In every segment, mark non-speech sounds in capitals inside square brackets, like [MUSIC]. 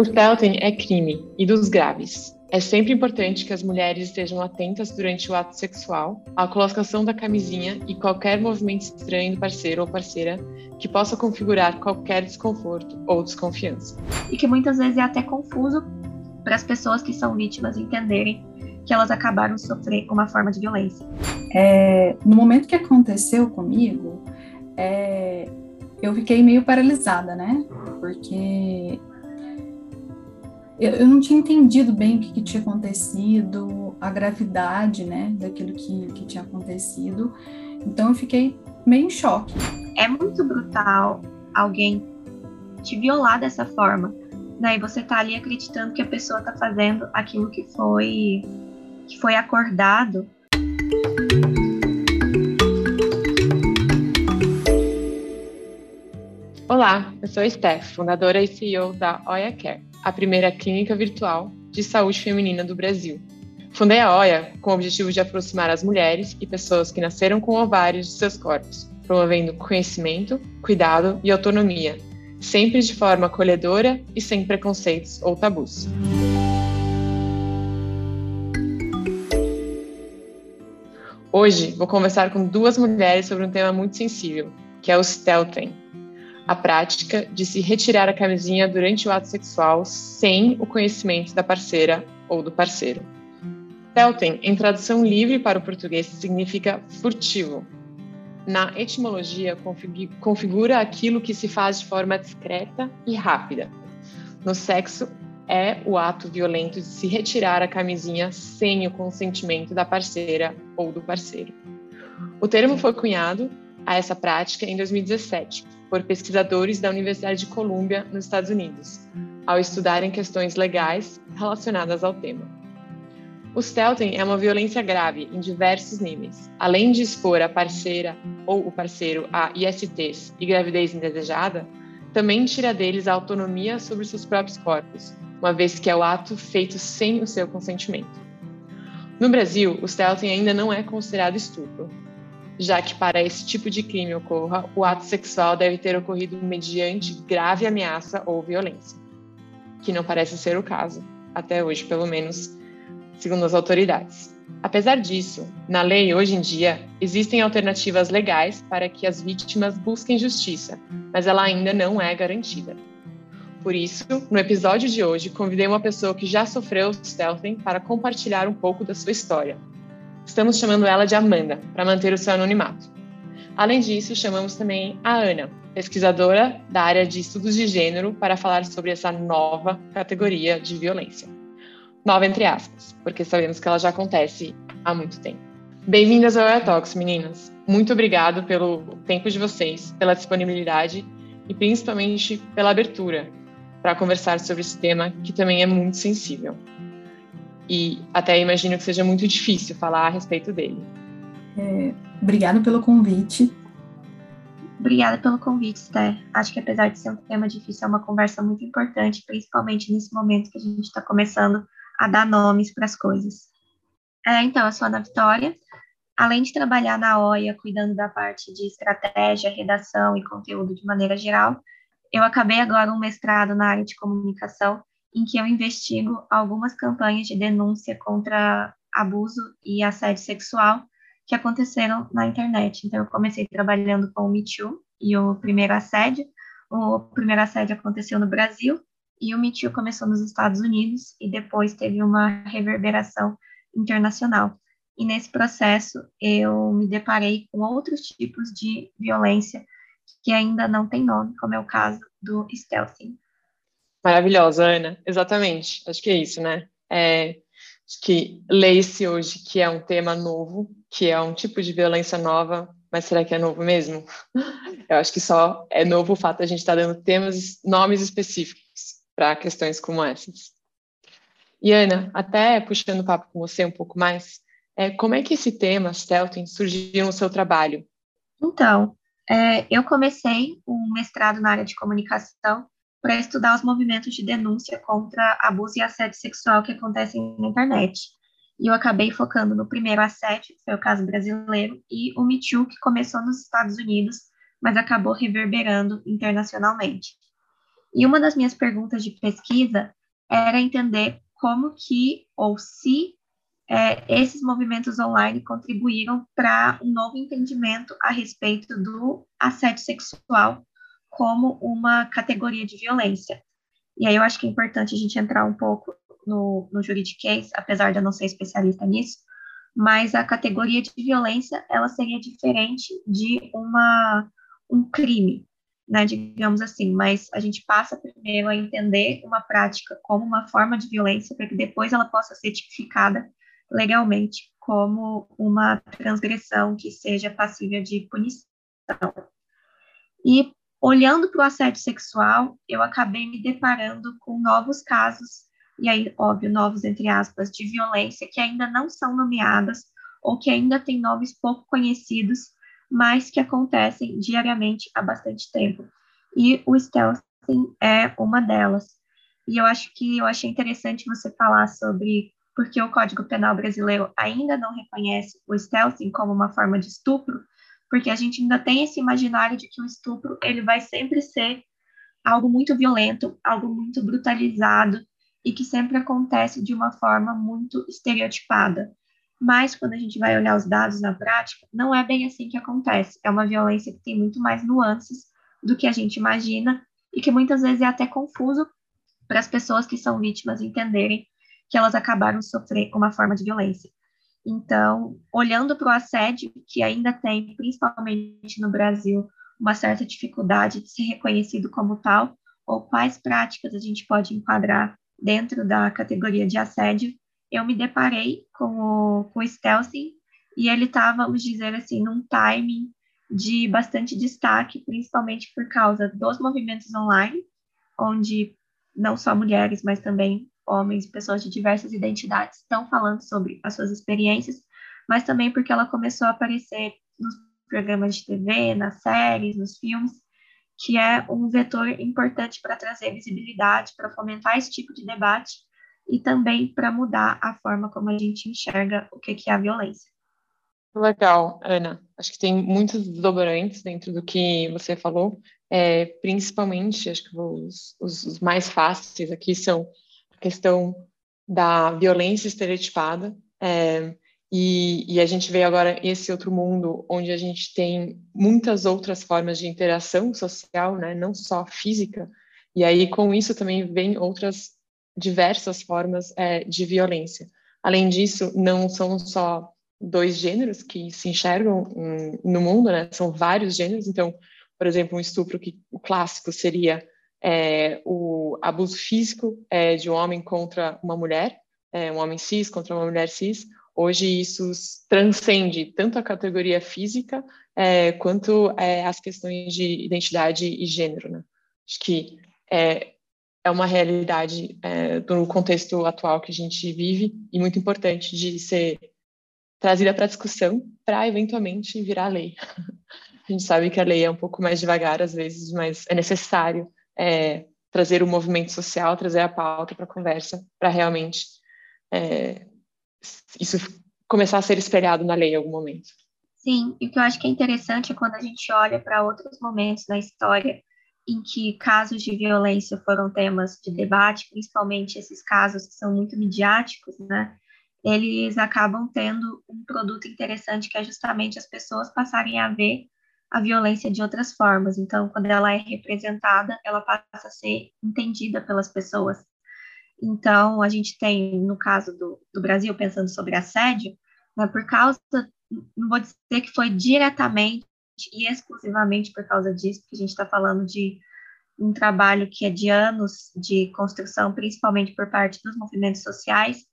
O stealthing é crime, e dos graves. É sempre importante que as mulheres estejam atentas durante o ato sexual à colocação da camisinha e qualquer movimento estranho do parceiro ou parceira que possa configurar qualquer desconforto ou desconfiança. E que muitas vezes é até confuso para as pessoas que são vítimas entenderem que elas acabaram de sofrer uma forma de violência. É, no momento que aconteceu comigo, é, eu fiquei meio paralisada, né? Porque eu, eu não tinha entendido bem o que, que, tinha acontecido, a gravidade, né, daquilo que, que tinha acontecido. Então eu fiquei meio em choque. É muito brutal alguém te violar dessa forma, né? E você tá ali acreditando que a pessoa tá fazendo aquilo que foi que foi acordado. Olá, eu sou a Steph, fundadora e CEO da Oya Care a primeira clínica virtual de saúde feminina do Brasil. Fundei a OIA com o objetivo de aproximar as mulheres e pessoas que nasceram com ovários de seus corpos, promovendo conhecimento, cuidado e autonomia, sempre de forma acolhedora e sem preconceitos ou tabus. Hoje vou conversar com duas mulheres sobre um tema muito sensível, que é o stealthing, a prática de se retirar a camisinha durante o ato sexual sem o conhecimento da parceira ou do parceiro. Telten, em tradução livre para o português, significa furtivo. Na etimologia, configura aquilo que se faz de forma discreta e rápida. No sexo, é o ato violento de se retirar a camisinha sem o consentimento da parceira ou do parceiro. O termo foi cunhado a essa prática em 2017 por pesquisadores da Universidade de Columbia, nos Estados Unidos, ao estudarem questões legais relacionadas ao tema. O stealthing é uma violência grave em diversos níveis. Além de expor a parceira ou o parceiro a ISTs e gravidez indesejada, também tira deles a autonomia sobre seus próprios corpos, uma vez que é o ato feito sem o seu consentimento. No Brasil, o stealthing ainda não é considerado estupro, já que para esse tipo de crime ocorra, o ato sexual deve ter ocorrido mediante grave ameaça ou violência, que não parece ser o caso, até hoje, pelo menos, segundo as autoridades. Apesar disso, na lei hoje em dia existem alternativas legais para que as vítimas busquem justiça, mas ela ainda não é garantida. Por isso, no episódio de hoje, convidei uma pessoa que já sofreu stealthing para compartilhar um pouco da sua história. Estamos chamando ela de Amanda, para manter o seu anonimato. Além disso, chamamos também a Ana, pesquisadora da área de estudos de gênero, para falar sobre essa nova categoria de violência. Nova entre aspas, porque sabemos que ela já acontece há muito tempo. Bem-vindas ao Talks, meninas. Muito obrigado pelo tempo de vocês, pela disponibilidade e principalmente pela abertura para conversar sobre esse tema que também é muito sensível e até imagino que seja muito difícil falar a respeito dele. É, obrigada pelo convite. Obrigada pelo convite, Esther. Acho que apesar de ser um tema difícil, é uma conversa muito importante, principalmente nesse momento que a gente está começando a dar nomes para as coisas. É, então, eu sou a Ana Vitória. Além de trabalhar na OIA, cuidando da parte de estratégia, redação e conteúdo de maneira geral, eu acabei agora um mestrado na área de comunicação em que eu investigo algumas campanhas de denúncia contra abuso e assédio sexual que aconteceram na internet. Então, eu comecei trabalhando com o Me Too e o primeiro assédio. O primeiro assédio aconteceu no Brasil e o Me Too começou nos Estados Unidos e depois teve uma reverberação internacional. E nesse processo, eu me deparei com outros tipos de violência que ainda não tem nome, como é o caso do stealthing. Maravilhosa, Ana. Exatamente. Acho que é isso, né? É, acho que lê-se hoje que é um tema novo, que é um tipo de violência nova, mas será que é novo mesmo? Eu acho que só é novo o fato de a gente estar tá dando temas, nomes específicos para questões como essas. E Ana, até puxando o papo com você um pouco mais, é, como é que esse tema, Stelton, surgiu no seu trabalho? Então, é, eu comecei um mestrado na área de comunicação para estudar os movimentos de denúncia contra abuso e assédio sexual que acontecem na internet. E eu acabei focando no primeiro assédio, que foi o caso brasileiro, e o Me Too, que começou nos Estados Unidos, mas acabou reverberando internacionalmente. E uma das minhas perguntas de pesquisa era entender como que ou se é, esses movimentos online contribuíram para um novo entendimento a respeito do assédio sexual como uma categoria de violência. E aí eu acho que é importante a gente entrar um pouco no, no juridiquês, apesar de eu não ser especialista nisso, mas a categoria de violência, ela seria diferente de uma, um crime, né, digamos assim, mas a gente passa primeiro a entender uma prática como uma forma de violência para que depois ela possa ser tipificada legalmente como uma transgressão que seja passível de punição. E olhando para o assédio sexual, eu acabei me deparando com novos casos e aí, óbvio, novos, entre aspas, de violência que ainda não são nomeadas ou que ainda têm nomes pouco conhecidos, mas que acontecem diariamente há bastante tempo. E o stealthing é uma delas. E eu acho que eu achei interessante você falar sobre porque o Código Penal brasileiro ainda não reconhece o stealthing como uma forma de estupro, porque a gente ainda tem esse imaginário de que o estupro ele vai sempre ser algo muito violento, algo muito brutalizado, e que sempre acontece de uma forma muito estereotipada. Mas quando a gente vai olhar os dados na prática, não é bem assim que acontece. É uma violência que tem muito mais nuances do que a gente imagina e que muitas vezes é até confuso para as pessoas que são vítimas entenderem que elas acabaram sofrer uma forma de violência. Então, olhando para o assédio, que ainda tem, principalmente no Brasil, uma certa dificuldade de ser reconhecido como tal, ou quais práticas a gente pode enquadrar dentro da categoria de assédio, eu me deparei com o, com o stealthing e ele estava, vamos dizer assim, num timing de bastante destaque, principalmente por causa dos movimentos online, onde não só mulheres, mas também homens, pessoas de diversas identidades estão falando sobre as suas experiências, mas também porque ela começou a aparecer nos programas de TV, nas séries, nos filmes, que é um vetor importante para trazer visibilidade, para fomentar esse tipo de debate e também para mudar a forma como a gente enxerga o que, é a violência. Legal, Ana. Acho que tem muitos desdobramentos dentro do que você falou, é, principalmente, acho que os, os mais fáceis aqui são questão da violência estereotipada, é, e, e, a gente vê agora esse outro mundo onde a gente tem muitas outras formas de interação social, né, não só física, e aí com isso também vem outras diversas formas é, de violência. Além disso, não são só dois gêneros que se enxergam no mundo, né, são vários gêneros, então, por exemplo, um estupro que o clássico seria é, o abuso físico é, de um homem contra uma mulher, é, um homem cis contra uma mulher cis, Hoje isso transcende tanto a categoria física é, quanto é, as questões de identidade e gênero. Né? Acho que é, é uma realidade é, do contexto atual que a gente vive e muito importante de ser trazida para discussão para eventualmente virar lei. [LAUGHS] a gente sabe que a lei é um pouco mais devagar às vezes, mas é necessário é, trazer o movimento social, trazer a pauta para a conversa, para realmente é, isso começar a ser espelhado na lei em algum momento. Sim, e o que eu acho que é interessante é quando a gente olha para outros momentos na história em que casos de violência foram temas de debate, principalmente esses casos que são muito midiáticos, né? Eles acabam tendo um produto interessante que é justamente as pessoas passarem a ver a violência de outras formas. Então, quando ela é representada, ela passa a ser entendida pelas pessoas. Então, a gente tem, no caso do, do Brasil, pensando sobre assédio, né, por causa, não vou dizer que foi diretamente e exclusivamente por causa disso, porque a gente está falando de um trabalho que é de anos de construção, principalmente por parte dos movimentos sociais,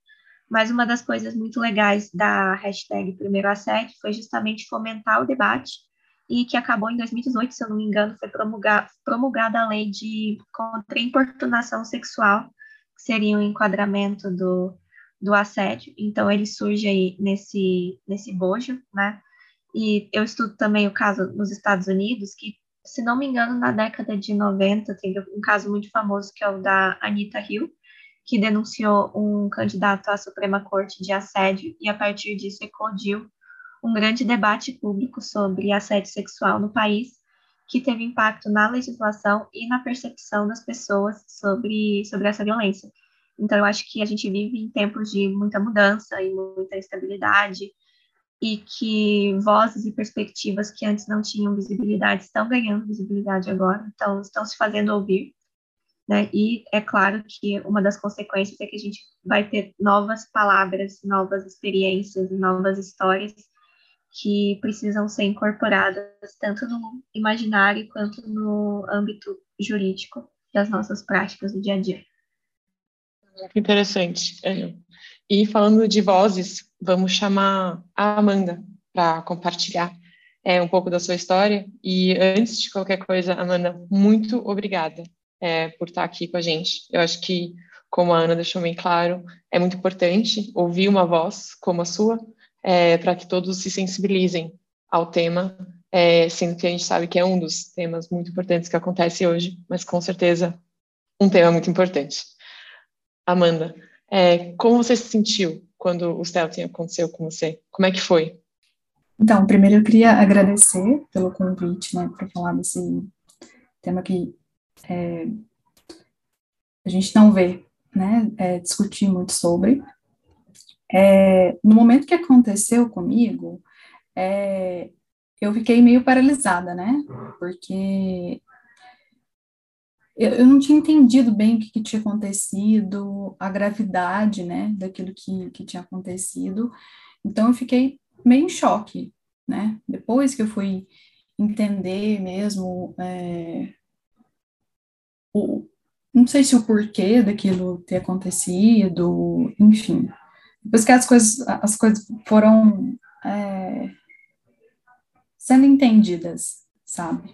mas uma das coisas muito legais da hashtag Primeiro Assédio foi justamente fomentar o debate e que acabou em 2018, se eu não me engano, foi promulgar, promulgada a lei de contra importunação sexual, que seria o um enquadramento do, do assédio. Então, ele surge aí nesse, nesse bojo, né? E eu estudo também o caso nos Estados Unidos, que, se não me engano, na década de 90, teve um caso muito famoso, que é o da Anita Hill, que denunciou um candidato à Suprema Corte de assédio, e a partir disso eclodiu um grande debate público sobre assédio sexual no país, que teve impacto na legislação e na percepção das pessoas sobre, sobre essa violência. Então, eu acho que a gente vive em tempos de muita mudança e muita instabilidade, e que vozes e perspectivas que antes não tinham visibilidade estão ganhando visibilidade agora, então estão se fazendo ouvir. Né? E é claro que uma das consequências é que a gente vai ter novas palavras, novas experiências, novas histórias que precisam ser incorporadas tanto no imaginário quanto no âmbito jurídico das nossas práticas do dia a dia. Interessante. É. E falando de vozes, vamos chamar a Amanda para compartilhar é, um pouco da sua história. E antes de qualquer coisa, Amanda, muito obrigada é, por estar aqui com a gente. Eu acho que, como a Ana deixou bem claro, é muito importante ouvir uma voz como a sua, é, para que todos se sensibilizem ao tema, é, sendo que a gente sabe que é um dos temas muito importantes que acontece hoje, mas com certeza um tema muito importante. Amanda, é, como você se sentiu quando o Stelton aconteceu com você? Como é que foi? Então, primeiro eu queria agradecer pelo convite, né, para falar desse tema que é, a gente não vê, né, é, discutir muito sobre. É, no momento que aconteceu comigo, é, eu fiquei meio paralisada, né, porque eu, eu não tinha entendido bem o que, que, tinha acontecido, a gravidade, né, daquilo que, que tinha acontecido, então eu fiquei meio em choque, né, depois que eu fui entender mesmo é, o, não sei se o porquê daquilo ter acontecido, enfim. Depois que as coisas, as coisas foram é, sendo entendidas, sabe?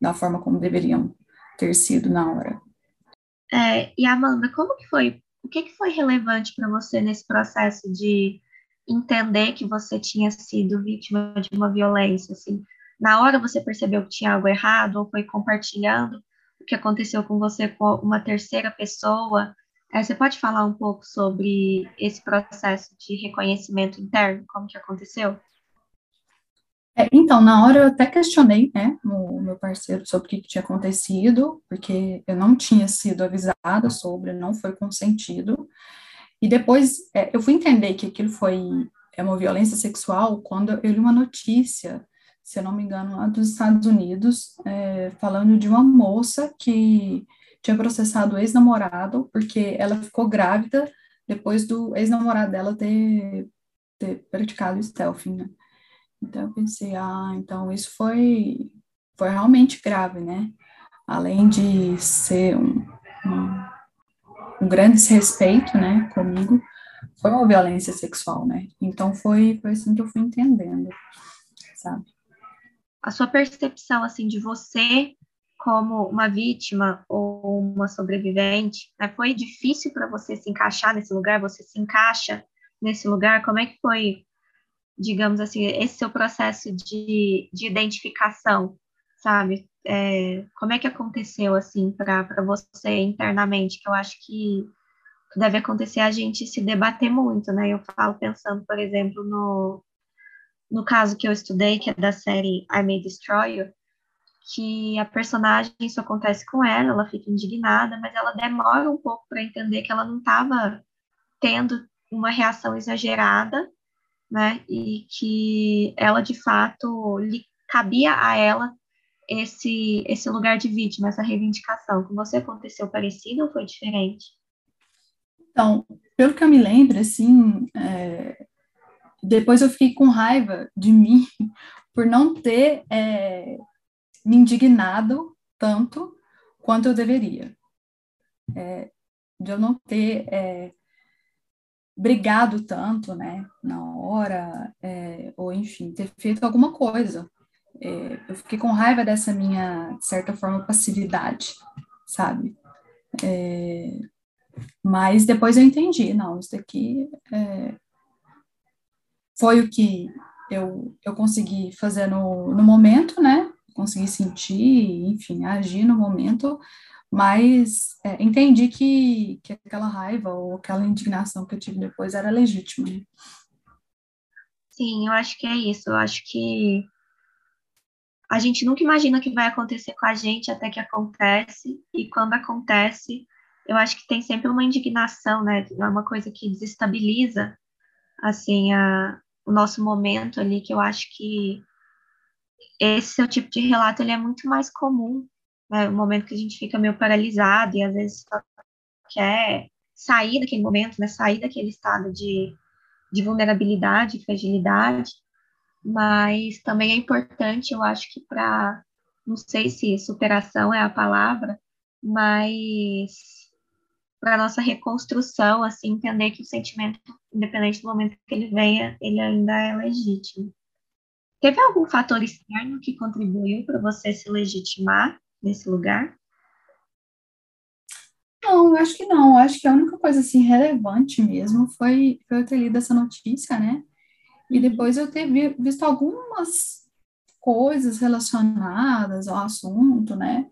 Da forma como deveriam ter sido na hora. É, e Amanda, como que foi? O que, que foi relevante para você nesse processo de entender que você tinha sido vítima de uma violência? Assim, na hora você percebeu que tinha algo errado ou foi compartilhando o que aconteceu com você com uma terceira pessoa? É, você pode falar um pouco sobre esse processo de reconhecimento interno, como que aconteceu? É, então, na hora eu até questionei, né, o meu parceiro sobre o que, que tinha acontecido, porque eu não tinha sido avisada sobre, não foi consentido. E depois é, eu fui entender que aquilo foi é uma violência sexual quando eu li uma notícia, se eu não me engano, lá dos Estados Unidos, é, falando de uma moça que tinha processado o ex-namorado porque ela ficou grávida depois do ex-namorado dela ter, ter praticado stealthing, né? Então eu pensei, ah, então isso foi, foi realmente grave, né? Além de ser um, um, um grande desrespeito, né, comigo, foi uma violência sexual, né? Então foi, foi assim que eu fui entendendo, sabe? A sua percepção, assim, de você como uma vítima ou uma sobrevivente, né, foi difícil para você se encaixar nesse lugar? Você se encaixa nesse lugar? Como é que foi digamos assim, esse seu processo de, de identificação, sabe? É, como é que aconteceu, assim, para você internamente? Que eu acho que deve acontecer a gente se debater muito, né? Eu falo pensando, por exemplo, no, no caso que eu estudei, que é da série I May Destroy You, que a personagem, isso acontece com ela, ela fica indignada, mas ela demora um pouco para entender que ela não estava tendo uma reação exagerada né? E que ela de fato lhe cabia a ela esse esse lugar de vítima, essa reivindicação. Com você aconteceu parecido ou foi diferente? Então, pelo que eu me lembro, assim, é, depois eu fiquei com raiva de mim [LAUGHS] por não ter é, me indignado tanto quanto eu deveria. É, de eu não ter é, brigado tanto, né, na hora, é, ou enfim, ter feito alguma coisa. É, eu fiquei com raiva dessa minha, de certa forma, passividade, sabe? É, mas depois eu entendi, não, isso daqui é, foi o que eu, eu consegui fazer no, no momento, né? Consegui sentir, enfim, agir no momento, mas é, entendi que, que aquela raiva ou aquela indignação que eu tive depois era legítima. Né? Sim, eu acho que é isso. Eu acho que a gente nunca imagina que vai acontecer com a gente até que acontece, e quando acontece, eu acho que tem sempre uma indignação, né? É uma coisa que desestabiliza, assim, a, o nosso momento ali, que eu acho que esse seu tipo de relato ele é muito mais comum, né? O momento que a gente fica meio paralisado e às vezes só quer sair daquele momento, né? Sair daquele estado de, de vulnerabilidade, fragilidade, mas também é importante, eu acho que para, não sei se superação é a palavra, mas para nossa reconstrução, assim, entender que o sentimento, independente do momento que ele venha, ele ainda é legítimo. Teve algum fator externo que contribuiu para você se legitimar nesse lugar? Não, eu acho que não. Acho que a única coisa assim relevante mesmo foi, foi eu ter lido essa notícia, né? E uhum. depois eu ter visto algumas coisas relacionadas ao assunto, né?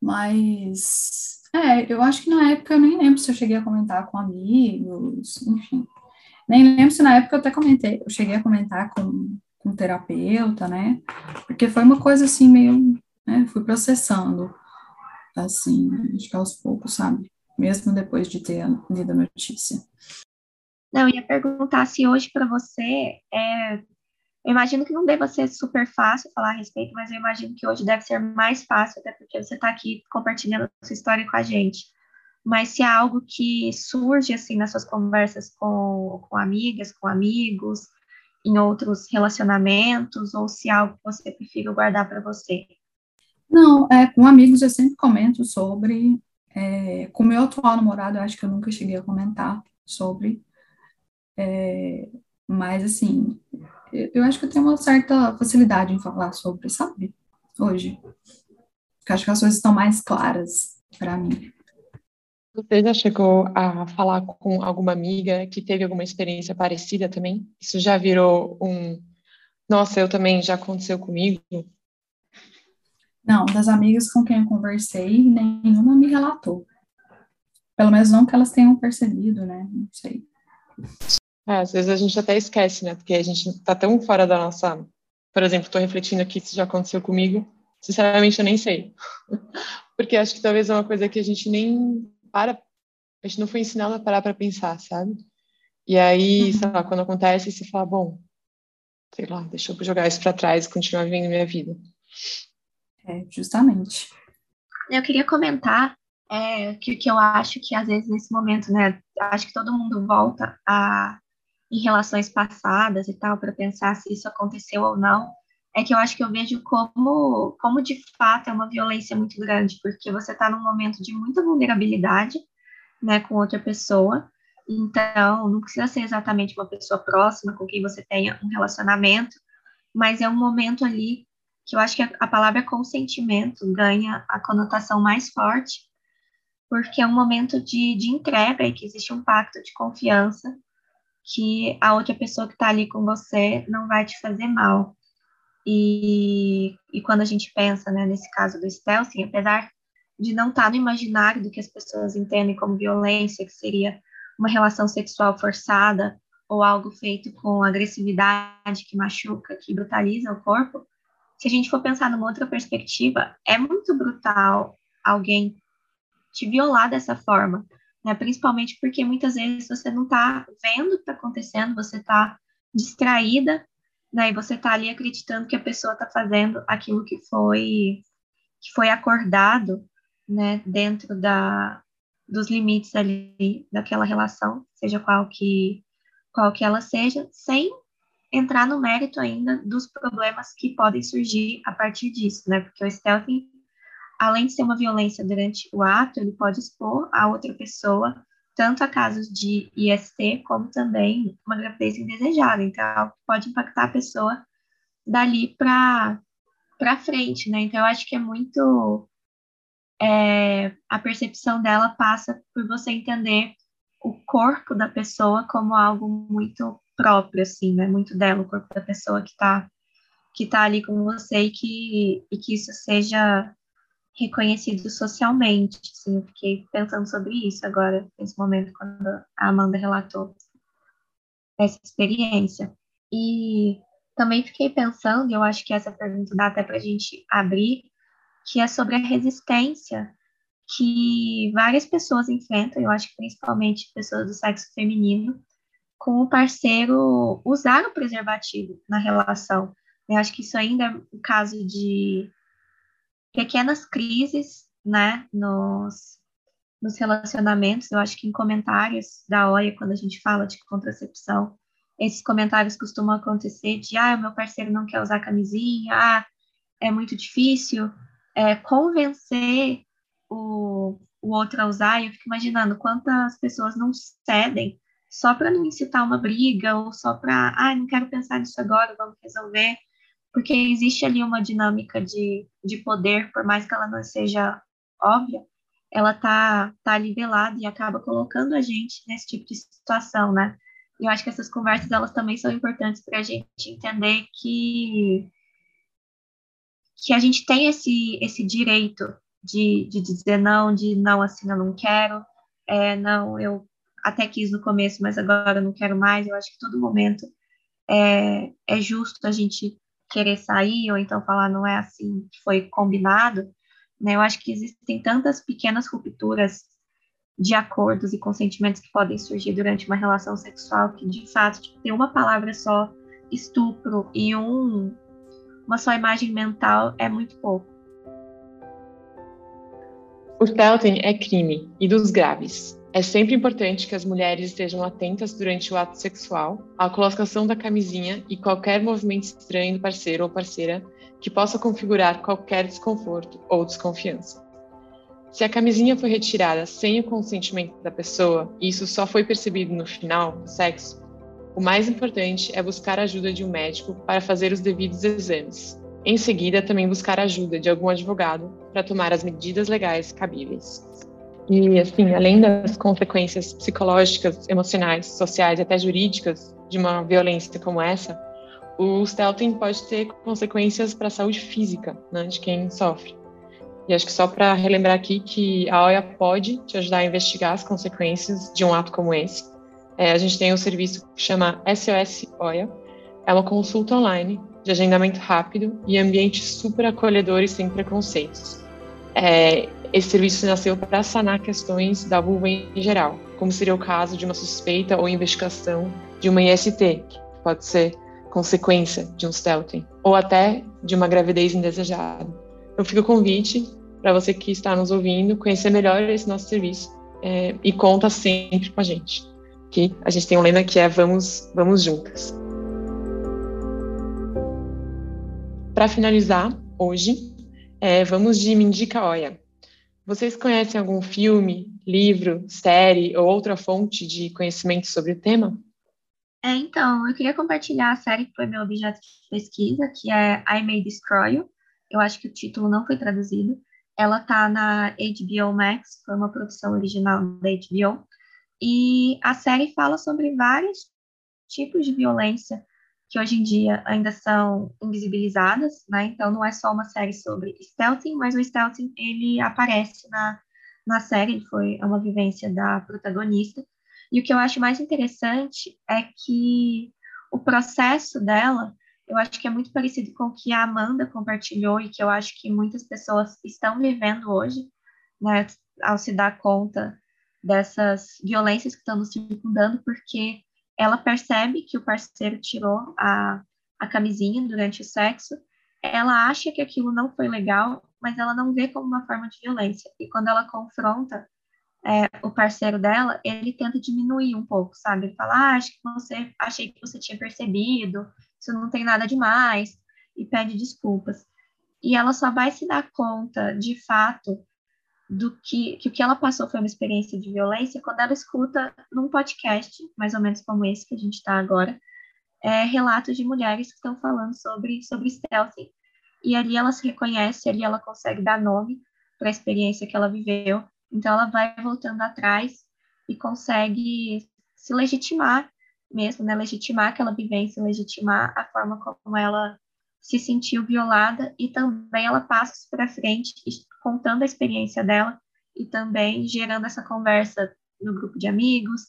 Mas é, eu acho que na época eu nem lembro se eu cheguei a comentar com amigos, enfim. Nem lembro se na época eu até comentei, eu cheguei a comentar com, com um terapeuta, né? Porque foi uma coisa assim meio, né? Fui processando, assim, acho que aos poucos, sabe? Mesmo depois de ter lido a notícia. Não, ia perguntar se hoje para você é, eu imagino que não deva ser super fácil falar a respeito, mas eu imagino que hoje deve ser mais fácil, até porque você está aqui compartilhando a sua história com a gente. Mas se há algo que surge assim nas suas conversas com, com amigas, com amigos, em outros relacionamentos, ou se há algo que você prefere guardar para você? Não, é, com amigos eu sempre comento sobre. É, com meu atual namorado, eu acho que eu nunca cheguei a comentar sobre. É, mas, assim, eu acho que eu tenho uma certa facilidade em falar sobre, sabe? Hoje. Porque acho que as coisas estão mais claras para mim. Você já chegou a falar com alguma amiga que teve alguma experiência parecida também? Isso já virou um. Nossa, eu também já aconteceu comigo? Não, das amigas com quem eu conversei, nenhuma me relatou. Pelo menos não que elas tenham percebido, né? Não sei. É, às vezes a gente até esquece, né? Porque a gente está tão fora da nossa. Por exemplo, estou refletindo aqui se já aconteceu comigo. Sinceramente, eu nem sei. [LAUGHS] Porque acho que talvez é uma coisa que a gente nem para. A gente não foi ensinado a parar para pensar, sabe? E aí, uhum. sei lá, quando acontece, você fala, bom, sei lá, deixa eu jogar isso para trás e continuar vivendo minha vida. É, justamente. Eu queria comentar é, que, que eu acho que às vezes nesse momento, né, acho que todo mundo volta a em relações passadas e tal, para pensar se isso aconteceu ou não, é que eu acho que eu vejo como, como de fato é uma violência muito grande, porque você está num momento de muita vulnerabilidade, né, com outra pessoa, então não precisa ser exatamente uma pessoa próxima com quem você tenha um relacionamento, mas é um momento ali que eu acho que a, a palavra consentimento ganha a conotação mais forte, porque é um momento de, de entrega e que existe um pacto de confiança que a outra pessoa que está ali com você não vai te fazer mal. E, e quando a gente pensa, né, nesse caso do stealthing, apesar de não estar tá no imaginário do que as pessoas entendem como violência, que seria uma relação sexual forçada ou algo feito com agressividade que machuca, que brutaliza o corpo, se a gente for pensar numa outra perspectiva, é muito brutal alguém te violar dessa forma né? Principalmente porque muitas vezes você não está vendo o que está acontecendo, você está distraída, né? E você está ali acreditando que a pessoa está fazendo aquilo que foi que foi acordado, né? Dentro da dos limites ali daquela relação, seja qual que qual que ela seja, sem entrar no mérito ainda dos problemas que podem surgir a partir disso, né? Porque o stealthing além de ser uma violência durante o ato, ele pode expor a outra pessoa tanto a casos de IST como também uma gravidez indesejada. Então, pode impactar a pessoa dali para para frente, né? Então, eu acho que é muito é, a percepção dela passa por você entender o corpo da pessoa como algo muito próprio, assim, né? Muito dela, o corpo da pessoa que está que tá ali com você e que, e que isso seja reconhecido socialmente. Assim, eu fiquei pensando sobre isso agora, nesse momento, quando a Amanda relatou essa experiência. E também fiquei pensando, e eu acho que essa pergunta dá até para a gente abrir, que é sobre a resistência que várias pessoas enfrentam, eu acho que principalmente pessoas do sexo feminino, com o parceiro usar o preservativo na relação. Eu acho que isso ainda é o caso de pequenas crises, né, nos, nos relacionamentos. Eu acho que em comentários da OIA, quando a gente fala de contracepção, esses comentários costumam acontecer de, ah, meu parceiro não quer usar camisinha, ah, é muito difícil, é, convencer o, o outro a usar, eu fico imaginando quantas pessoas não cedem só para não incitar uma briga, ou só para, ah, não quero pensar nisso agora, vamos resolver, porque existe ali uma dinâmica de, de poder, por mais que ela não seja óbvia, ela tá, tá nivelada e acaba colocando a gente nesse tipo de situação, né? E eu acho que essas conversas, elas também são importantes para a gente entender que que a gente tem esse, esse direito de, de dizer não, de não, assim, eu não quero, é, não, eu até quis no começo, mas agora eu não quero mais. Eu acho que todo momento é, é justo a gente querer sair, ou então falar não é assim que foi combinado. Né? Eu acho que existem tantas pequenas rupturas de acordos e consentimentos que podem surgir durante uma relação sexual que, de fato, tipo, ter uma palavra só, estupro, e um, uma só imagem mental é muito pouco. O felting é crime, e dos graves. É sempre importante que as mulheres estejam atentas durante o ato sexual à colocação da camisinha e qualquer movimento estranho do parceiro ou parceira que possa configurar qualquer desconforto ou desconfiança. Se a camisinha foi retirada sem o consentimento da pessoa e isso só foi percebido no final do sexo, o mais importante é buscar a ajuda de um médico para fazer os devidos exames. Em seguida, também buscar a ajuda de algum advogado para tomar as medidas legais cabíveis. E, assim, além das consequências psicológicas, emocionais, sociais e até jurídicas de uma violência como essa, o stealthing pode ter consequências para a saúde física né, de quem sofre. E acho que só para relembrar aqui que a OIA pode te ajudar a investigar as consequências de um ato como esse. É, a gente tem um serviço que chama SOS OIA. É uma consulta online de agendamento rápido e ambiente super acolhedor e sem preconceitos. É, esse serviço nasceu para sanar questões da vulva em geral, como seria o caso de uma suspeita ou investigação de uma IST, que pode ser consequência de um stealthing, ou até de uma gravidez indesejada. Então fica o convite para você que está nos ouvindo conhecer melhor esse nosso serviço é, e conta sempre com a gente. Que a gente tem um lema que é vamos, vamos juntas. Para finalizar, hoje, é, vamos de Mindica Oia. Vocês conhecem algum filme, livro, série ou outra fonte de conhecimento sobre o tema? É, então, eu queria compartilhar a série que foi meu objeto de pesquisa, que é I May Destroy You. Eu acho que o título não foi traduzido. Ela tá na HBO Max, foi uma produção original da HBO. E a série fala sobre vários tipos de violência que hoje em dia ainda são invisibilizadas, né? Então não é só uma série sobre stealthing, mas o stealthing ele aparece na, na série, foi uma vivência da protagonista. E o que eu acho mais interessante é que o processo dela, eu acho que é muito parecido com o que a Amanda compartilhou e que eu acho que muitas pessoas estão vivendo hoje, né, ao se dar conta dessas violências que estão nos circundando, porque ela percebe que o parceiro tirou a, a camisinha durante o sexo, ela acha que aquilo não foi legal, mas ela não vê como uma forma de violência. E quando ela confronta é, o parceiro dela, ele tenta diminuir um pouco, sabe? Ele fala, ah, acho que você, achei que você tinha percebido, isso não tem nada demais, e pede desculpas. E ela só vai se dar conta, de fato, do que, que o que ela passou foi uma experiência de violência quando ela escuta num podcast, mais ou menos como esse que a gente está agora, é, relatos de mulheres que estão falando sobre, sobre stealthing. E ali ela se reconhece, ali ela consegue dar nome para a experiência que ela viveu. Então ela vai voltando atrás e consegue se legitimar mesmo, né? Legitimar aquela vivência, legitimar a forma como ela se sentiu violada e também ela passa para frente contando a experiência dela e também gerando essa conversa no grupo de amigos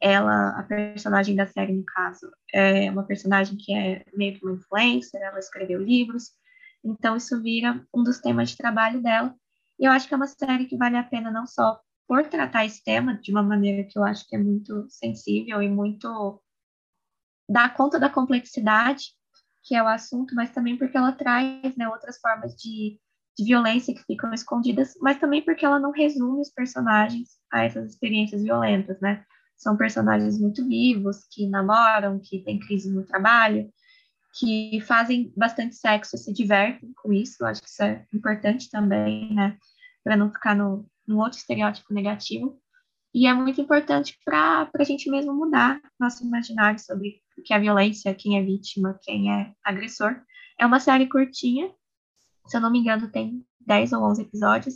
ela, a personagem da série, no caso, é uma personagem que é meio que uma influencer, ela escreveu livros, então isso vira um dos temas de trabalho dela. E eu acho que é uma série que vale a pena não só por tratar esse tema de uma maneira que eu acho que é muito sensível e muito dá conta da complexidade que é o assunto, mas também porque ela traz né, outras formas de, de violência que ficam escondidas, mas também porque ela não resume os personagens a essas experiências violentas, né? São personagens muito vivos, que namoram, que têm crise no trabalho, que fazem bastante sexo e se divertem com isso. Eu acho que isso é importante também, né? Para não ficar no, no outro estereótipo negativo. E é muito importante para a gente mesmo mudar nosso imaginário sobre o que é violência, quem é vítima, quem é agressor. É uma série curtinha, se eu não me engano, tem 10 ou 11 episódios,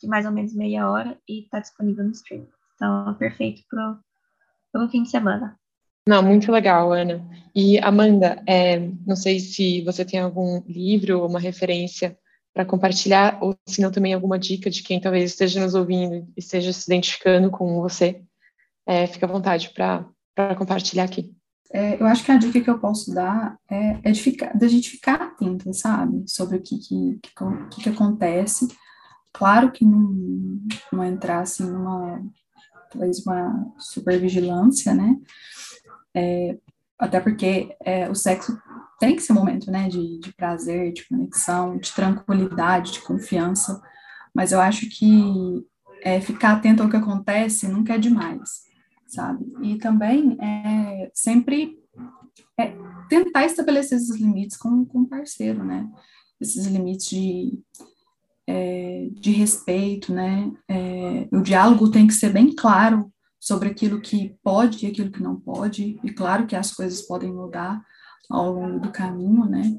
de mais ou menos meia hora, e está disponível no stream. Então, é perfeito para o fim de semana. Não, muito legal, Ana. E Amanda, é, não sei se você tem algum livro ou uma referência para compartilhar, ou se não também alguma dica de quem talvez esteja nos ouvindo e esteja se identificando com você. É, fica à vontade para compartilhar aqui. É, eu acho que a dica que eu posso dar é, é de, ficar, de a gente ficar atenta, sabe, sobre o que, que, que, que acontece. Claro que não, não entrar assim numa talvez uma supervigilância, né? É, até porque é, o sexo tem que ser um momento, né, de, de prazer, de conexão, de tranquilidade, de confiança, mas eu acho que é, ficar atento ao que acontece nunca é demais, sabe? E também é, sempre é, tentar estabelecer esses limites com, o parceiro, né? Esses limites de, é, de respeito, né? É, o diálogo tem que ser bem claro sobre aquilo que pode e aquilo que não pode, e claro que as coisas podem mudar ao longo do caminho, né?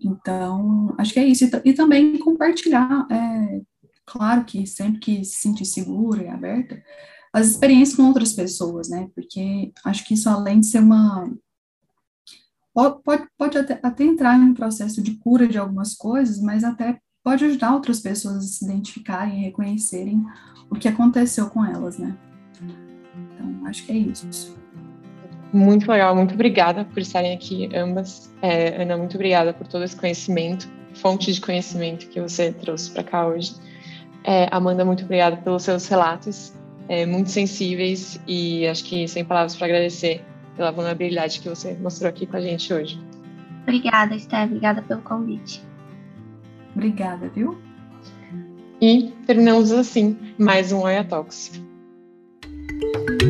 Então, acho que é isso. E, e também compartilhar, é, claro que sempre que se sentir segura e aberta, as experiências com outras pessoas, né? Porque acho que isso, além de ser uma. Pode, pode, pode até, até entrar em um processo de cura de algumas coisas, mas até pode ajudar outras pessoas a se identificarem e reconhecerem o que aconteceu com elas, né? Então, acho que é isso. Muito legal, muito obrigada por estarem aqui ambas. É, Ana, muito obrigada por todo esse conhecimento, fonte de conhecimento que você trouxe para cá hoje. É, Amanda, muito obrigada pelos seus relatos, é, muito sensíveis e acho que sem palavras para agradecer pela vulnerabilidade que você mostrou aqui com a gente hoje. Obrigada, Esther, obrigada pelo convite. Obrigada, viu? E terminamos assim mais um Oia Talks. Thank you.